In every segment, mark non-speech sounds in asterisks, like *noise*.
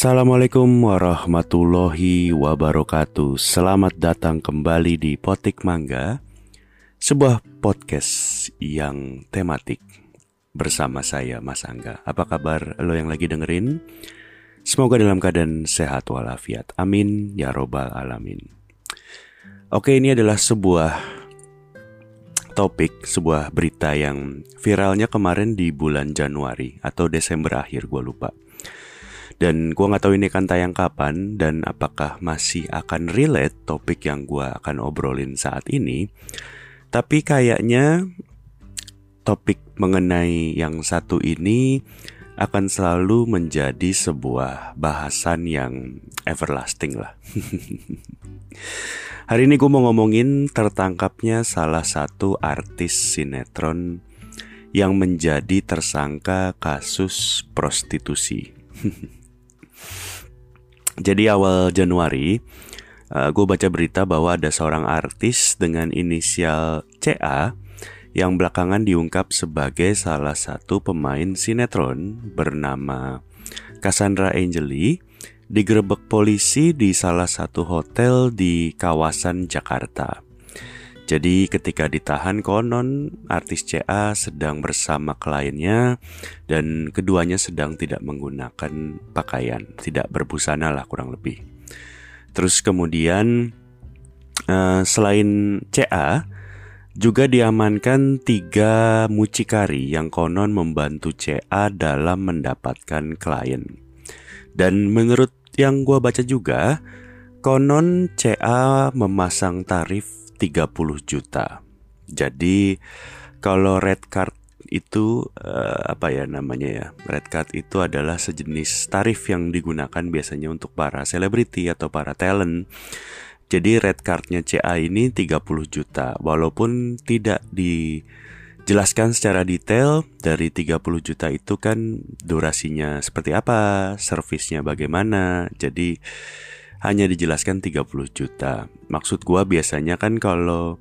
Assalamualaikum warahmatullahi wabarakatuh. Selamat datang kembali di Potik Mangga, sebuah podcast yang tematik bersama saya Mas Angga. Apa kabar lo yang lagi dengerin? Semoga dalam keadaan sehat walafiat. Amin ya robbal alamin. Oke, ini adalah sebuah topik, sebuah berita yang viralnya kemarin di bulan Januari atau Desember akhir, gue lupa. Dan gue nggak tahu ini akan tayang kapan dan apakah masih akan relate topik yang gue akan obrolin saat ini. Tapi kayaknya topik mengenai yang satu ini akan selalu menjadi sebuah bahasan yang everlasting lah. *laughs* Hari ini gue mau ngomongin tertangkapnya salah satu artis sinetron yang menjadi tersangka kasus prostitusi. *laughs* Jadi awal Januari, uh, gue baca berita bahwa ada seorang artis dengan inisial CA yang belakangan diungkap sebagai salah satu pemain sinetron bernama Cassandra Angeli digerebek polisi di salah satu hotel di kawasan Jakarta. Jadi ketika ditahan konon artis CA sedang bersama kliennya dan keduanya sedang tidak menggunakan pakaian, tidak berbusana lah kurang lebih. Terus kemudian uh, selain CA juga diamankan tiga mucikari yang konon membantu CA dalam mendapatkan klien. Dan menurut yang gue baca juga, konon CA memasang tarif 30 juta. Jadi kalau red card itu uh, apa ya namanya ya? Red card itu adalah sejenis tarif yang digunakan biasanya untuk para selebriti atau para talent. Jadi red cardnya CA ini 30 juta walaupun tidak dijelaskan secara detail dari 30 juta itu kan durasinya seperti apa, servisnya bagaimana. Jadi hanya dijelaskan 30 juta. Maksud gua biasanya kan kalau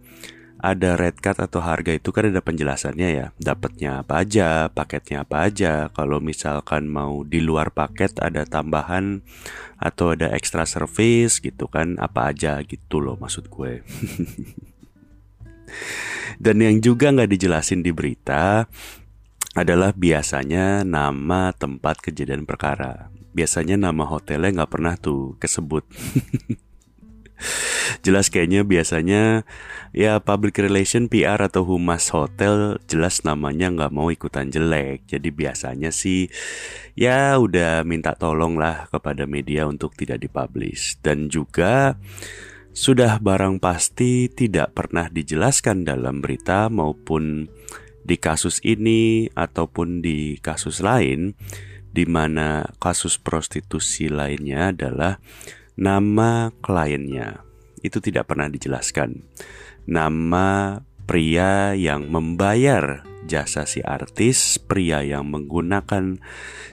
ada red card atau harga itu kan ada penjelasannya ya. Dapatnya apa aja, paketnya apa aja. Kalau misalkan mau di luar paket ada tambahan Atau ada extra service gitu kan Apa aja gitu loh maksud gue. *laughs* Dan yang juga nggak dijelasin di berita adalah biasanya nama tempat kejadian perkara biasanya nama hotelnya nggak pernah tuh kesebut. *laughs* jelas kayaknya biasanya ya public relation PR atau humas hotel jelas namanya nggak mau ikutan jelek jadi biasanya sih ya udah minta tolong lah kepada media untuk tidak dipublish dan juga sudah barang pasti tidak pernah dijelaskan dalam berita maupun di kasus ini ataupun di kasus lain di mana kasus prostitusi lainnya adalah nama kliennya. Itu tidak pernah dijelaskan. Nama pria yang membayar jasa si artis, pria yang menggunakan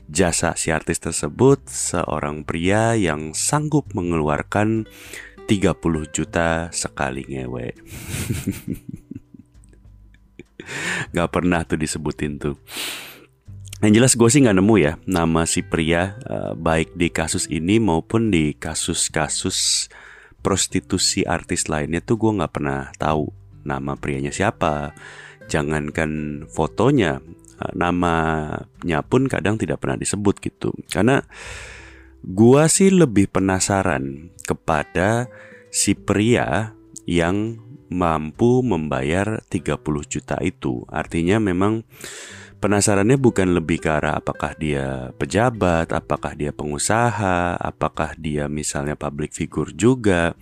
jasa si artis tersebut, seorang pria yang sanggup mengeluarkan 30 juta sekali ngewe. *laughs* Gak pernah tuh disebutin tuh. Yang jelas gue sih nggak nemu ya nama si pria uh, baik di kasus ini maupun di kasus-kasus prostitusi artis lainnya tuh gue nggak pernah tahu nama prianya siapa. Jangankan fotonya, uh, namanya pun kadang tidak pernah disebut gitu. Karena gue sih lebih penasaran kepada si pria yang mampu membayar 30 juta itu. Artinya memang Penasarannya bukan lebih ke arah apakah dia pejabat, apakah dia pengusaha, apakah dia misalnya public figure juga.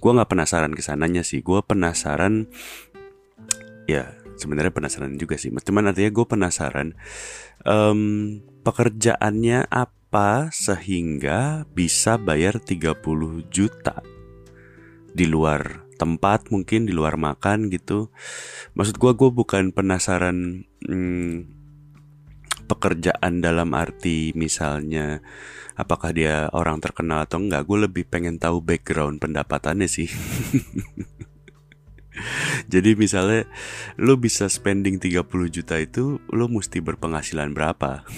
Gue nggak penasaran ke sananya sih. Gue penasaran, ya sebenarnya penasaran juga sih. Cuman artinya gue penasaran um, pekerjaannya apa sehingga bisa bayar 30 juta di luar tempat mungkin di luar makan gitu. Maksud gue gue bukan penasaran hmm, pekerjaan dalam arti misalnya apakah dia orang terkenal atau enggak gue lebih pengen tahu background pendapatannya sih. *laughs* Jadi misalnya lo bisa spending 30 juta itu lo mesti berpenghasilan berapa? *laughs*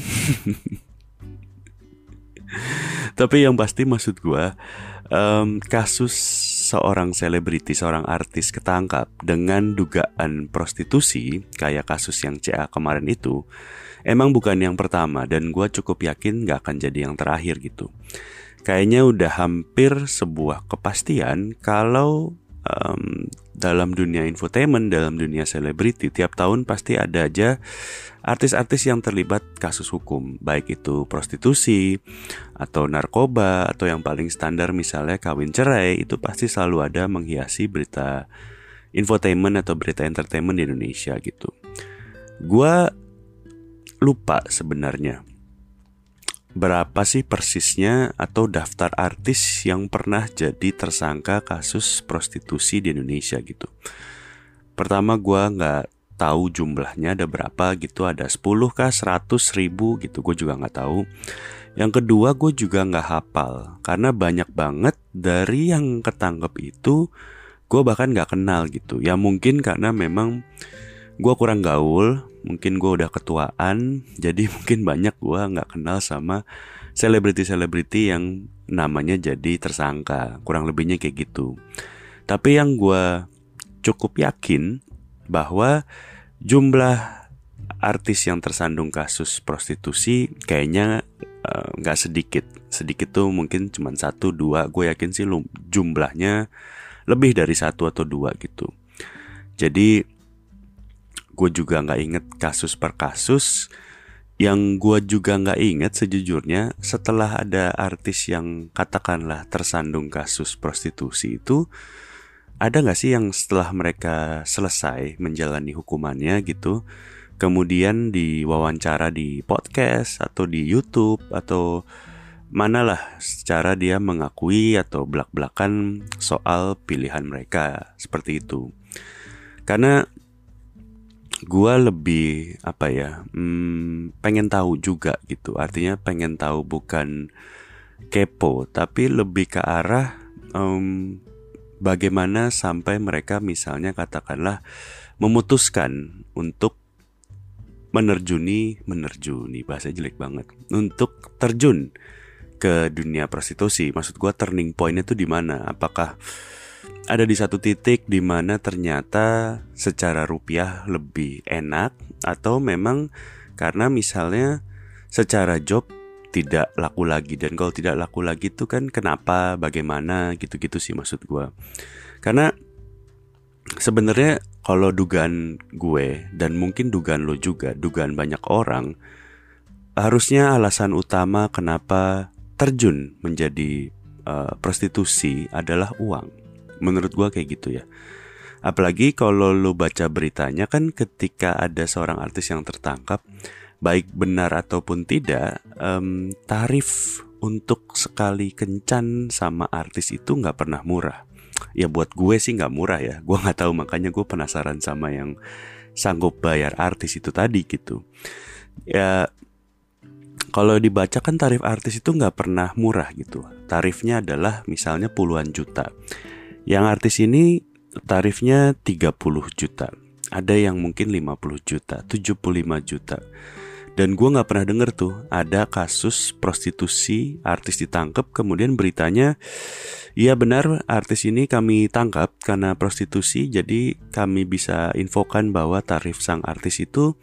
Tapi yang pasti maksud gue um, kasus seorang selebriti, seorang artis ketangkap dengan dugaan prostitusi kayak kasus yang CA kemarin itu emang bukan yang pertama dan gue cukup yakin gak akan jadi yang terakhir gitu. Kayaknya udah hampir sebuah kepastian kalau um, dalam dunia infotainment, dalam dunia selebriti, tiap tahun pasti ada aja artis-artis yang terlibat kasus hukum, baik itu prostitusi atau narkoba atau yang paling standar misalnya kawin cerai, itu pasti selalu ada menghiasi berita infotainment atau berita entertainment di Indonesia gitu. Gua lupa sebenarnya berapa sih persisnya atau daftar artis yang pernah jadi tersangka kasus prostitusi di Indonesia gitu. Pertama gue nggak tahu jumlahnya ada berapa gitu, ada 10 kah, 100 ribu gitu, gue juga nggak tahu. Yang kedua gue juga nggak hafal karena banyak banget dari yang ketangkep itu gue bahkan nggak kenal gitu. Ya mungkin karena memang gue kurang gaul mungkin gue udah ketuaan *laughs* jadi mungkin banyak gue nggak kenal sama selebriti-selebriti yang namanya jadi tersangka. Kurang lebihnya kayak gitu. Tapi yang gue cukup yakin bahwa jumlah artis yang tersandung kasus prostitusi kayaknya eh, nggak uh, sedikit. Sedikit tuh mungkin cuma satu dua gue yakin sih jumlahnya lebih dari satu atau dua gitu. Jadi gue juga nggak inget kasus per kasus. Yang gue juga nggak inget sejujurnya setelah ada artis yang katakanlah tersandung kasus prostitusi itu ada nggak sih yang setelah mereka selesai menjalani hukumannya gitu kemudian diwawancara di podcast atau di YouTube atau manalah secara dia mengakui atau belak-belakan soal pilihan mereka seperti itu. Karena gue lebih apa ya hmm, pengen tahu juga gitu. Artinya pengen tahu bukan kepo tapi lebih ke arah um, bagaimana sampai mereka misalnya katakanlah memutuskan untuk menerjuni menerjuni bahasa jelek banget untuk terjun ke dunia prostitusi. Maksud gue turning pointnya tuh di mana? Apakah ada di satu titik di mana ternyata secara rupiah lebih enak atau memang karena misalnya secara job tidak laku lagi. Dan kalau tidak laku lagi itu kan kenapa bagaimana gitu-gitu sih maksud gue karena sebenarnya kalau dugaan gue dan mungkin dugaan lo juga dugaan banyak orang harusnya alasan utama kenapa terjun menjadi uh, prostitusi adalah uang Menurut gua kayak gitu ya. Apalagi kalau lo baca beritanya kan ketika ada seorang artis yang tertangkap, baik benar ataupun tidak, um, tarif untuk sekali kencan sama artis itu nggak pernah murah. Ya buat gue sih nggak murah ya. Gue nggak tahu makanya gue penasaran sama yang sanggup bayar artis itu tadi gitu. Ya kalau dibaca kan tarif artis itu nggak pernah murah gitu. Tarifnya adalah misalnya puluhan juta. Yang artis ini tarifnya 30 juta. Ada yang mungkin 50 juta, 75 juta. Dan gue gak pernah denger tuh ada kasus prostitusi artis ditangkap kemudian beritanya Iya benar artis ini kami tangkap karena prostitusi jadi kami bisa infokan bahwa tarif sang artis itu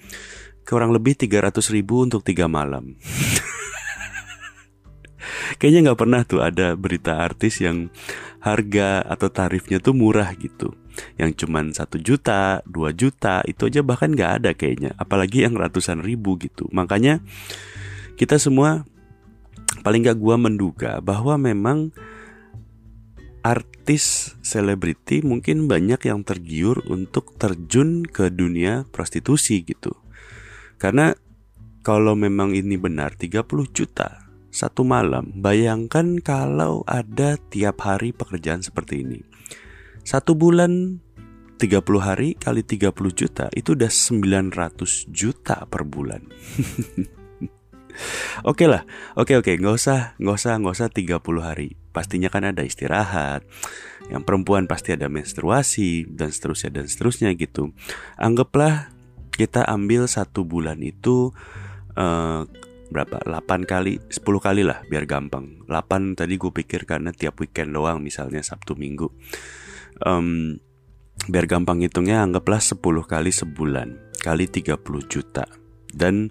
kurang lebih 300 ribu untuk tiga malam *laughs* Kayaknya nggak pernah tuh ada berita artis yang harga atau tarifnya tuh murah gitu. Yang cuman satu juta, dua juta itu aja bahkan nggak ada kayaknya. Apalagi yang ratusan ribu gitu. Makanya kita semua paling nggak gua menduga bahwa memang artis selebriti mungkin banyak yang tergiur untuk terjun ke dunia prostitusi gitu. Karena kalau memang ini benar 30 juta satu malam, bayangkan kalau ada tiap hari pekerjaan seperti ini. Satu bulan 30 hari kali 30 juta itu udah 900 juta per bulan. *laughs* oke okay lah, oke okay, oke, okay. nggak usah, nggak usah, nggak usah 30 hari. Pastinya kan ada istirahat. Yang perempuan pasti ada menstruasi dan seterusnya dan seterusnya gitu. Anggaplah kita ambil satu bulan itu uh, berapa? 8 kali 10 kali lah biar gampang. 8 tadi gue pikir karena tiap weekend doang misalnya Sabtu Minggu. Um, biar gampang hitungnya anggaplah 10 kali sebulan kali 30 juta. Dan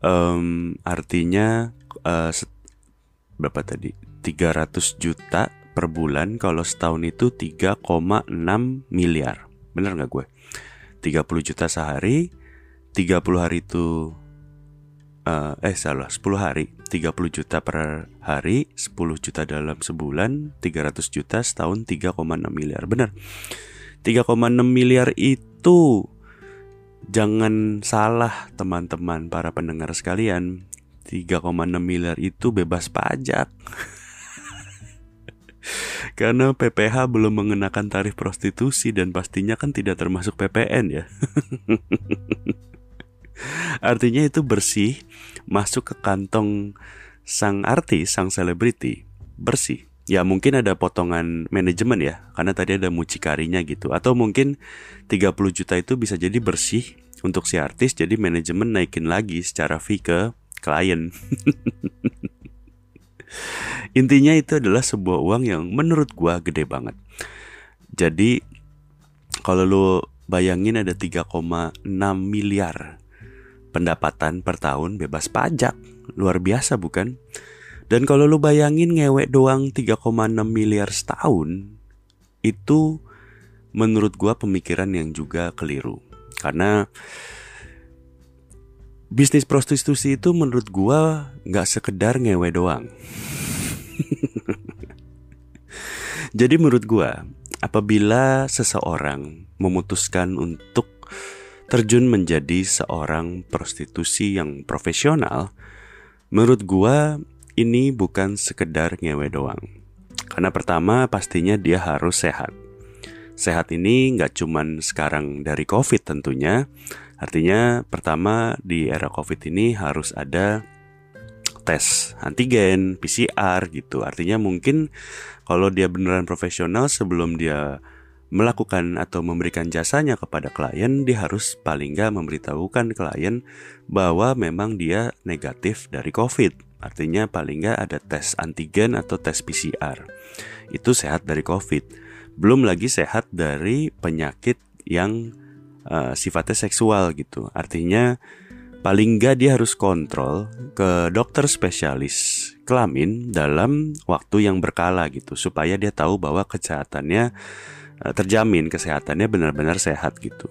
um, artinya uh, berapa tadi? 300 juta per bulan kalau setahun itu 3,6 miliar. Bener nggak gue 30 juta sehari 30 hari itu uh, eh salah. 10 hari. 30 juta per hari 10 juta dalam sebulan 300 juta setahun 3,6 miliar. Benar. 3,6 miliar itu jangan salah teman-teman para pendengar sekalian. 3,6 miliar itu bebas pajak. *laughs* Karena PPH belum mengenakan tarif prostitusi dan pastinya kan tidak termasuk PPN ya. *laughs* Artinya itu bersih, masuk ke kantong sang artis, sang selebriti, bersih. Ya mungkin ada potongan manajemen ya, karena tadi ada mucikarinya gitu. Atau mungkin 30 juta itu bisa jadi bersih untuk si artis, jadi manajemen naikin lagi secara fee ke klien. *laughs* Intinya itu adalah sebuah uang yang menurut gua gede banget. Jadi kalau lo bayangin ada 3,6 miliar pendapatan per tahun bebas pajak. Luar biasa bukan? Dan kalau lo bayangin ngewek doang 3,6 miliar setahun, itu menurut gua pemikiran yang juga keliru. Karena bisnis prostitusi itu menurut gua nggak sekedar ngewe doang. *laughs* Jadi menurut gua, apabila seseorang memutuskan untuk terjun menjadi seorang prostitusi yang profesional, menurut gua ini bukan sekedar ngewe doang. Karena pertama pastinya dia harus sehat. Sehat ini nggak cuman sekarang dari COVID tentunya, Artinya pertama di era Covid ini harus ada tes antigen, PCR gitu. Artinya mungkin kalau dia beneran profesional sebelum dia melakukan atau memberikan jasanya kepada klien, dia harus paling nggak memberitahukan klien bahwa memang dia negatif dari COVID. Artinya paling nggak ada tes antigen atau tes PCR. Itu sehat dari COVID. Belum lagi sehat dari penyakit yang uh, sifatnya seksual gitu. Artinya paling nggak dia harus kontrol ke dokter spesialis kelamin dalam waktu yang berkala gitu supaya dia tahu bahwa kesehatannya terjamin kesehatannya benar-benar sehat gitu.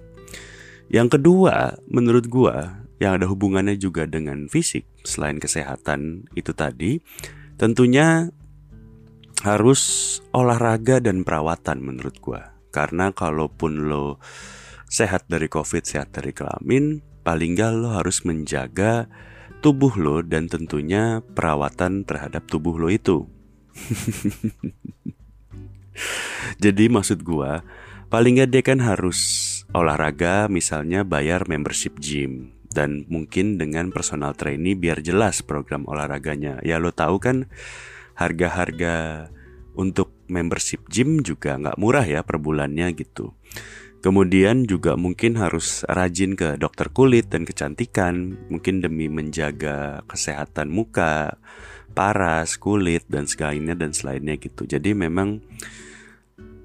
Yang kedua, menurut gua yang ada hubungannya juga dengan fisik selain kesehatan itu tadi, tentunya harus olahraga dan perawatan menurut gua. Karena kalaupun lo sehat dari covid, sehat dari kelamin, paling gak lo harus menjaga tubuh lo dan tentunya perawatan terhadap tubuh lo itu. *laughs* *laughs* Jadi maksud gua, paling gak dia kan harus olahraga misalnya bayar membership gym dan mungkin dengan personal trainee biar jelas program olahraganya. Ya lo tahu kan harga-harga untuk membership gym juga nggak murah ya per bulannya gitu. Kemudian juga mungkin harus rajin ke dokter kulit dan kecantikan, mungkin demi menjaga kesehatan muka, paras, kulit dan segalanya dan selainnya gitu. Jadi memang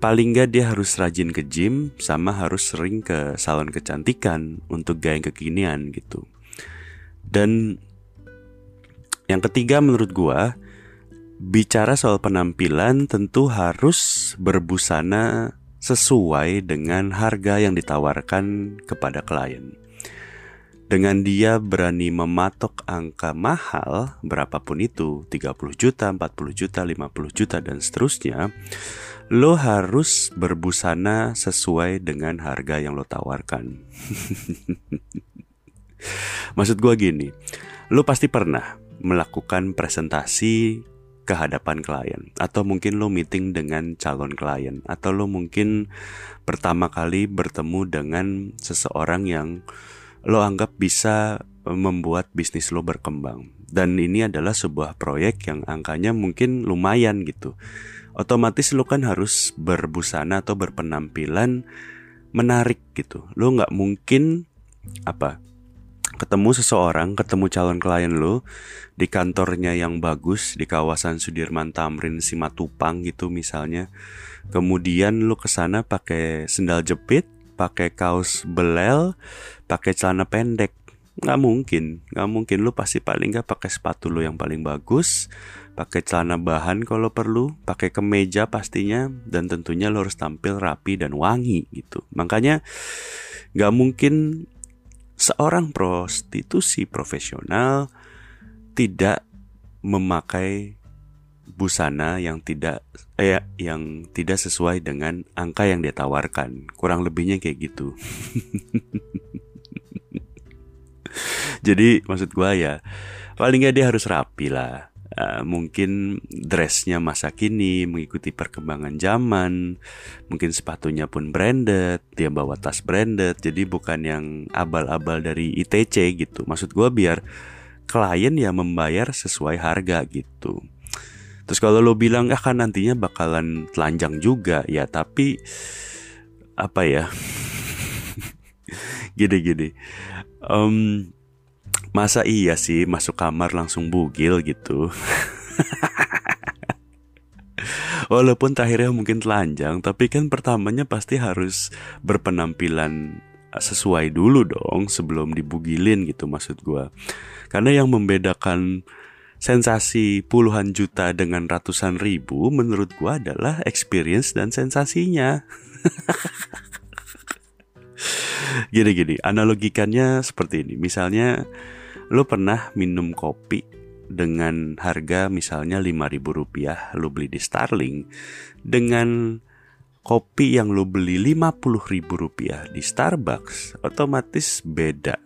paling nggak dia harus rajin ke gym sama harus sering ke salon kecantikan untuk gaya kekinian gitu. Dan yang ketiga menurut gua bicara soal penampilan tentu harus berbusana sesuai dengan harga yang ditawarkan kepada klien. Dengan dia berani mematok angka mahal berapapun itu, 30 juta, 40 juta, 50 juta dan seterusnya, lo harus berbusana sesuai dengan harga yang lo tawarkan. *laughs* Maksud gue gini, lo pasti pernah melakukan presentasi ke hadapan klien atau mungkin lo meeting dengan calon klien atau lo mungkin pertama kali bertemu dengan seseorang yang lo anggap bisa e, membuat bisnis lo berkembang. Dan ini adalah sebuah proyek yang angkanya mungkin lumayan gitu. Otomatis lo kan harus berbusana atau berpenampilan menarik gitu. Lo nggak mungkin apa ketemu seseorang, ketemu calon klien lo di kantornya yang bagus di kawasan Sudirman Tamrin Simatupang gitu misalnya. Kemudian lo ke sana pakai sendal jepit, pakai kaos belel, pakai celana pendek. Nggak mungkin, nggak mungkin lo pasti paling nggak pakai sepatu lo yang paling bagus, pakai celana bahan kalau perlu, pakai kemeja pastinya, dan tentunya lo harus tampil rapi dan wangi gitu. Makanya nggak mungkin seorang prostitusi profesional tidak memakai busana yang tidak eh yang tidak sesuai dengan angka yang dia tawarkan. Kurang lebihnya kayak gitu. *laughs* *laughs* Jadi maksud gua ya paling nggak dia harus rapi lah. Uh, mungkin dressnya masa kini mengikuti perkembangan zaman mungkin sepatunya pun branded dia bawa tas branded jadi bukan yang abal-abal dari ITC gitu. Maksud gue biar klien ya membayar sesuai harga gitu. Terus kalau lo bilang ah kan nantinya bakalan telanjang juga. Ya tapi apa ya? *laughs* Gini-gini um, Masa iya sih masuk kamar langsung bugil gitu? *laughs* Walaupun terakhirnya mungkin telanjang Tapi kan pertamanya pasti harus berpenampilan sesuai dulu dong Sebelum dibugilin gitu maksud gue Karena yang membedakan sensasi puluhan juta dengan ratusan ribu Menurut gue adalah experience dan sensasinya *laughs* Gini-gini, analogikannya seperti ini. Misalnya Lo pernah minum kopi dengan harga misalnya 5000 rupiah lo beli di Starling dengan kopi yang lo beli 50 ribu rupiah di Starbucks otomatis beda.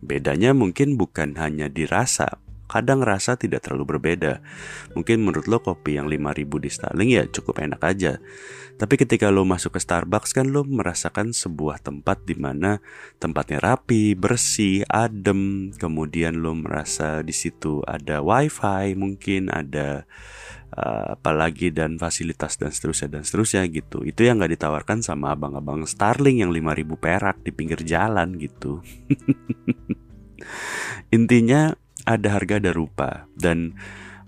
Bedanya mungkin bukan hanya dirasa kadang rasa tidak terlalu berbeda. Mungkin menurut lo kopi yang 5000 di Starling ya cukup enak aja. Tapi ketika lo masuk ke Starbucks kan lo merasakan sebuah tempat di mana tempatnya rapi, bersih, adem, kemudian lo merasa di situ ada wifi, mungkin ada uh, apalagi dan fasilitas dan seterusnya dan seterusnya gitu. Itu yang nggak ditawarkan sama abang-abang Starling yang 5000 perak di pinggir jalan gitu. *laughs* Intinya ada harga ada rupa. Dan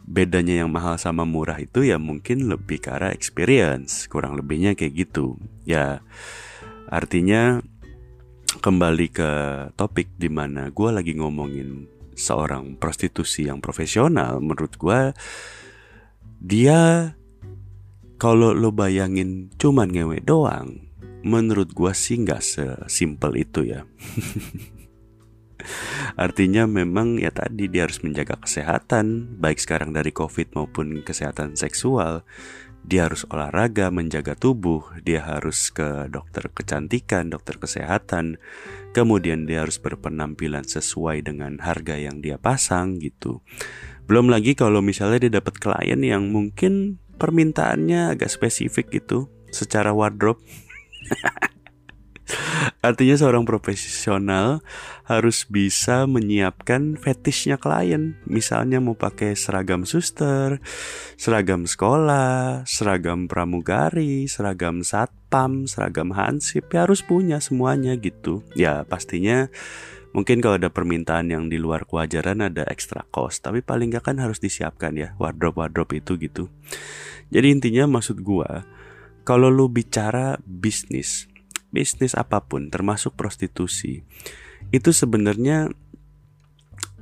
bedanya yang mahal sama murah itu ya mungkin lebih ke arah experience. Kurang lebihnya kayak gitu. Ya artinya kembali ke topik di mana gue lagi ngomongin seorang prostitusi yang profesional menurut gue dia kalau lo bayangin cuman ngewe doang menurut gue sih nggak sesimpel itu ya *laughs* Artinya memang ya tadi dia harus menjaga kesehatan Baik sekarang dari covid maupun kesehatan seksual. Dia harus olahraga, menjaga tubuh Dia harus ke dokter kecantikan, dokter kesehatan. Kemudian dia harus berpenampilan sesuai dengan harga yang dia pasang gitu. Belum lagi kalau misalnya dia dapat klien yang mungkin permintaannya agak spesifik gitu Secara wardrobe *laughs* Artinya seorang profesional harus bisa menyiapkan fetishnya klien. Misalnya mau pakai seragam suster, seragam sekolah, seragam pramugari, seragam satpam, seragam hansip, ya harus punya semuanya gitu. Ya pastinya mungkin kalau ada permintaan yang di luar kewajaran ada extra cost, tapi paling gak kan harus disiapkan ya wardrobe-wardrobe itu gitu. Jadi intinya maksud gua, kalau lu bicara bisnis, bisnis apa pun termasuk prostitusi itu sebenarnya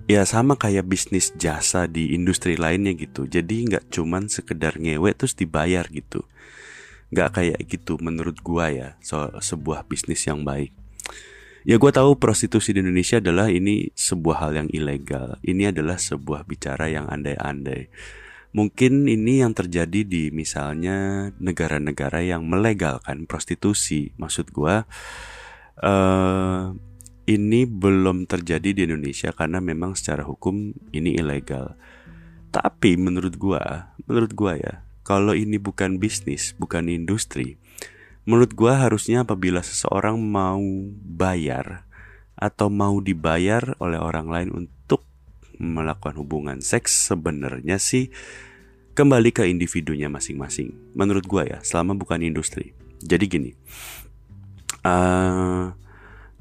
ya sama kayak bisnis jasa di industri lainnya gitu. Jadi nggak cuman sekedar ngewe terus dibayar gitu. Nggak kayak gitu menurut gua ya so sebuah bisnis yang baik. Ya gua tahu prostitusi di Indonesia adalah ini sebuah hal yang ilegal. Ini adalah sebuah bicara yang andai-andai Mungkin ini yang terjadi di misalnya negara-negara yang melegalkan prostitusi. Maksud gue, uh, ini belum terjadi di Indonesia karena memang secara hukum ini ilegal. Tapi menurut gue, menurut gue ya, kalau ini bukan bisnis, bukan industri, menurut gue harusnya apabila seseorang mau bayar atau mau dibayar oleh orang lain untuk melakukan hubungan seks sebenarnya sih kembali ke individunya masing-masing. Menurut gue ya, selama bukan industri. Jadi gini, uh,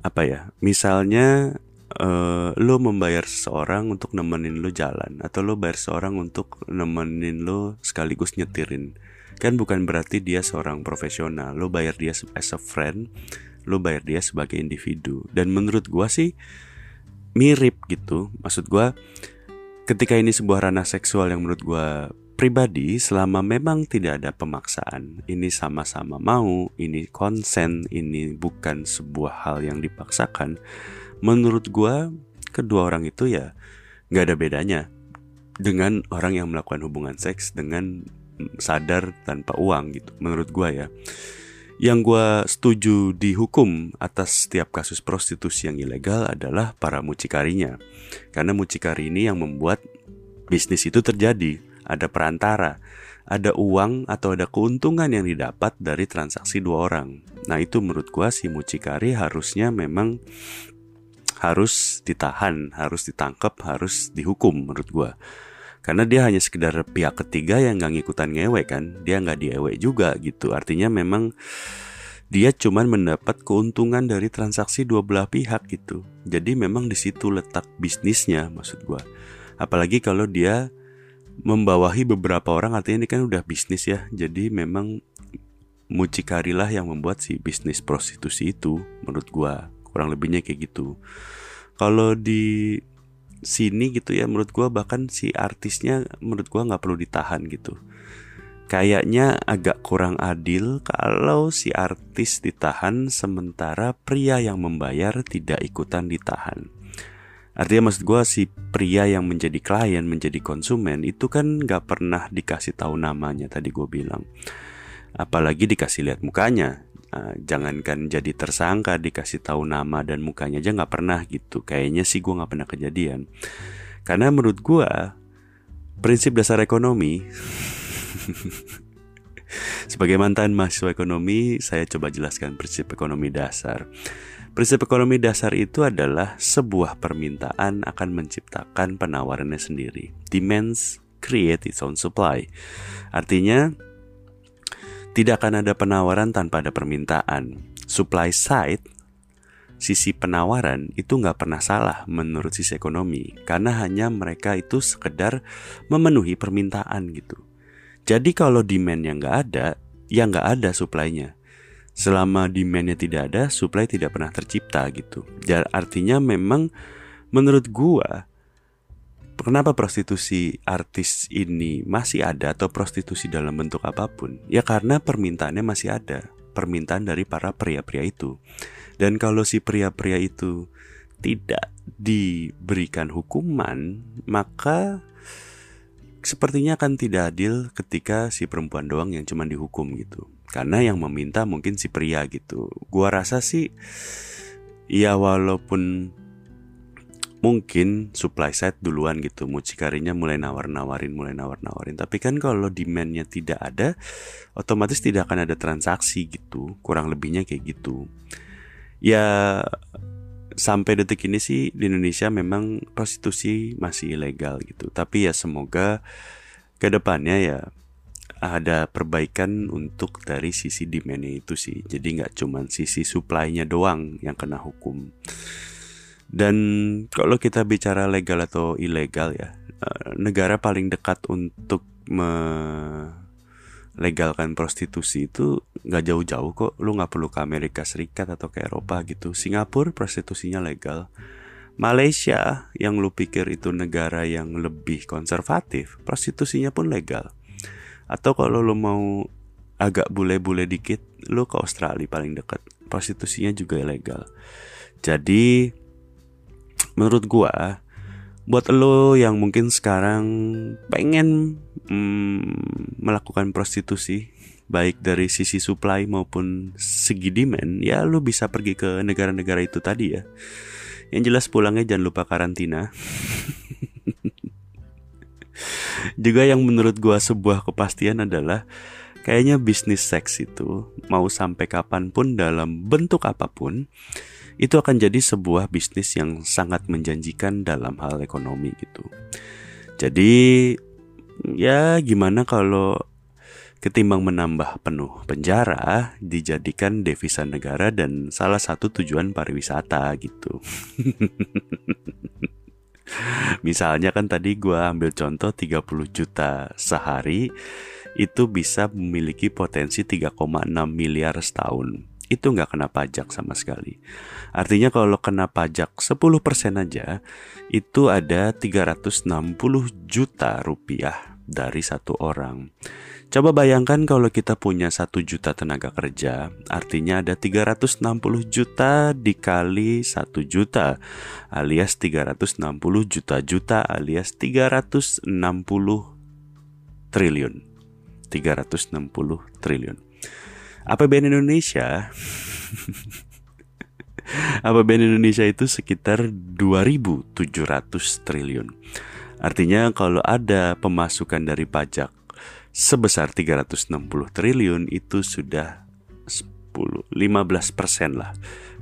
apa ya? Misalnya uh, lo membayar seseorang untuk nemenin lo jalan atau lo bayar seseorang untuk nemenin lo sekaligus nyetirin kan bukan berarti dia seorang profesional lo bayar dia as a friend lo bayar dia sebagai individu dan menurut gua sih mirip gitu. Maksud gua ketika ini sebuah ranah seksual yang menurut gua pribadi selama memang tidak ada pemaksaan ini sama-sama mau ini konsen ini bukan sebuah hal yang dipaksakan menurut gue kedua orang itu ya nggak ada bedanya dengan orang yang melakukan hubungan seks dengan sadar tanpa uang gitu menurut gue ya yang gue setuju dihukum atas setiap kasus prostitusi yang ilegal adalah para mucikarinya karena mucikari ini yang membuat bisnis itu terjadi ada perantara ada uang atau ada keuntungan yang didapat dari transaksi dua orang. Nah itu menurut gua si mucikari harusnya memang harus ditahan, harus ditangkap, harus dihukum menurut gue. Karena dia hanya sekedar pihak ketiga yang gak ngikutan ngewe kan, dia nggak diewe juga gitu. Artinya memang dia cuma mendapat keuntungan dari transaksi dua belah pihak gitu. Jadi memang di situ letak bisnisnya maksud gue. Apalagi kalau dia membawahi beberapa orang artinya ini kan udah bisnis ya. Jadi memang mucikarilah yang membuat si bisnis prostitusi itu menurut gue kurang lebihnya kayak gitu kalau di sini gitu ya menurut gue bahkan si artisnya menurut gue nggak perlu ditahan gitu kayaknya agak kurang adil kalau si artis ditahan sementara pria yang membayar tidak ikutan ditahan Artinya maksud gue si pria yang menjadi klien, menjadi konsumen itu kan gak pernah dikasih tahu namanya tadi gue bilang. Apalagi dikasih lihat mukanya. Uh, jangankan jadi tersangka dikasih tahu nama dan mukanya aja nggak pernah gitu. Kayaknya sih gue nggak pernah kejadian. Karena menurut gue prinsip dasar ekonomi *laughs* sebagai mantan mahasiswa ekonomi saya coba jelaskan prinsip ekonomi dasar. Prinsip ekonomi dasar itu adalah sebuah permintaan akan menciptakan penawarannya sendiri. Demands create its own supply. Artinya tidak akan ada penawaran tanpa ada permintaan. Supply side, sisi penawaran itu nggak pernah salah menurut sisi ekonomi, karena hanya mereka itu sekedar memenuhi permintaan gitu. Jadi kalau demand yang nggak ada, ya nggak ada supply-nya. Selama demandnya tidak ada, supply tidak pernah tercipta gitu. Artinya memang menurut gua Kenapa prostitusi artis ini masih ada atau prostitusi dalam bentuk apa pun? Ya karena permintaannya masih ada, permintaan dari para pria-pria itu. Dan kalau si pria-pria itu tidak diberikan hukuman, maka sepertinya akan tidak adil ketika si perempuan doang yang cuma dihukum gitu. Karena yang meminta mungkin si pria gitu. Gua rasa sih ya walaupun mungkin supply side duluan gitu. Mucikarinya mulai nawar-nawarin mulai nawar-nawarin. Tapi kan kalau demandnya tidak ada otomatis tidak akan ada transaksi gitu. Kurang lebihnya kayak gitu. Ya sampai detik ini sih di Indonesia memang prostitusi masih ilegal gitu. Tapi ya semoga ke depannya ya ada perbaikan untuk dari sisi demandnya itu sih. Jadi nggak cuman sisi supply-nya doang yang kena hukum dan kalau kita bicara legal atau ilegal ya, eh, negara paling dekat untuk melegalkan prostitusi itu nggak jauh-jauh kok. Lu nggak perlu ke Amerika Serikat atau ke Eropa gitu. Singapura prostitusinya legal. Malaysia yang lu pikir itu negara yang lebih konservatif, prostitusinya pun legal. Atau kalau lu mau agak bule-bule dikit, lu ke Australia paling dekat. Prostitusinya juga ilegal. Jadi menurut gua buat lo yang mungkin sekarang pengen mm, melakukan prostitusi baik dari sisi supply maupun segi demand ya lo bisa pergi ke negara-negara itu tadi ya. Yang jelas pulangnya jangan lupa karantina. *laughs* Juga yang menurut gua sebuah kepastian adalah kayaknya bisnis seks itu mau sampai kapan pun dalam bentuk apa pun itu akan jadi sebuah bisnis yang sangat menjanjikan dalam hal ekonomi gitu. Jadi ya gimana kalau ketimbang menambah penuh penjara dijadikan devisa negara dan salah satu tujuan pariwisata gitu. *laughs* Misalnya kan tadi gue ambil contoh 30 juta sehari itu bisa memiliki potensi 3,6 miliar setahun. Itu nggak kena pajak sama sekali. Artinya kalau kena pajak 10% aja, itu ada 360 juta rupiah dari satu orang. Coba bayangkan kalau kita punya satu juta tenaga kerja, artinya ada 360 juta dikali satu juta, alias 360 juta-juta alias 360 triliun. 360 triliun. APBN Indonesia APBN Indonesia itu sekitar 2.700 triliun. Artinya kalau ada pemasukan dari pajak sebesar 360 triliun itu sudah 10 15 persen lah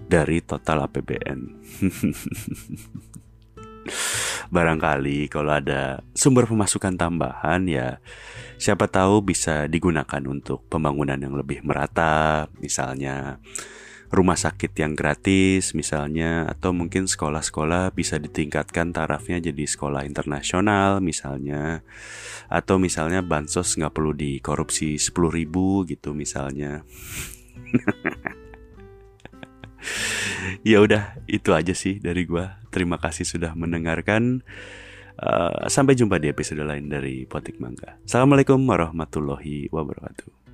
dari total APBN. *laughs* Barangkali kalau ada sumber pemasukan tambahan ya siapa tahu bisa digunakan untuk pembangunan yang lebih merata, misalnya rumah sakit yang gratis misalnya atau mungkin sekolah-sekolah bisa ditingkatkan tarafnya jadi sekolah internasional misalnya. Atau misalnya bansos nggak perlu dikorupsi 10 ribu gitu misalnya *laughs* *laughs* ya udah itu aja sih dari gua. Terima kasih sudah mendengarkan. Uh, sampai jumpa di episode lain dari Potik Mangga. Assalamualaikum warahmatullahi wabarakatuh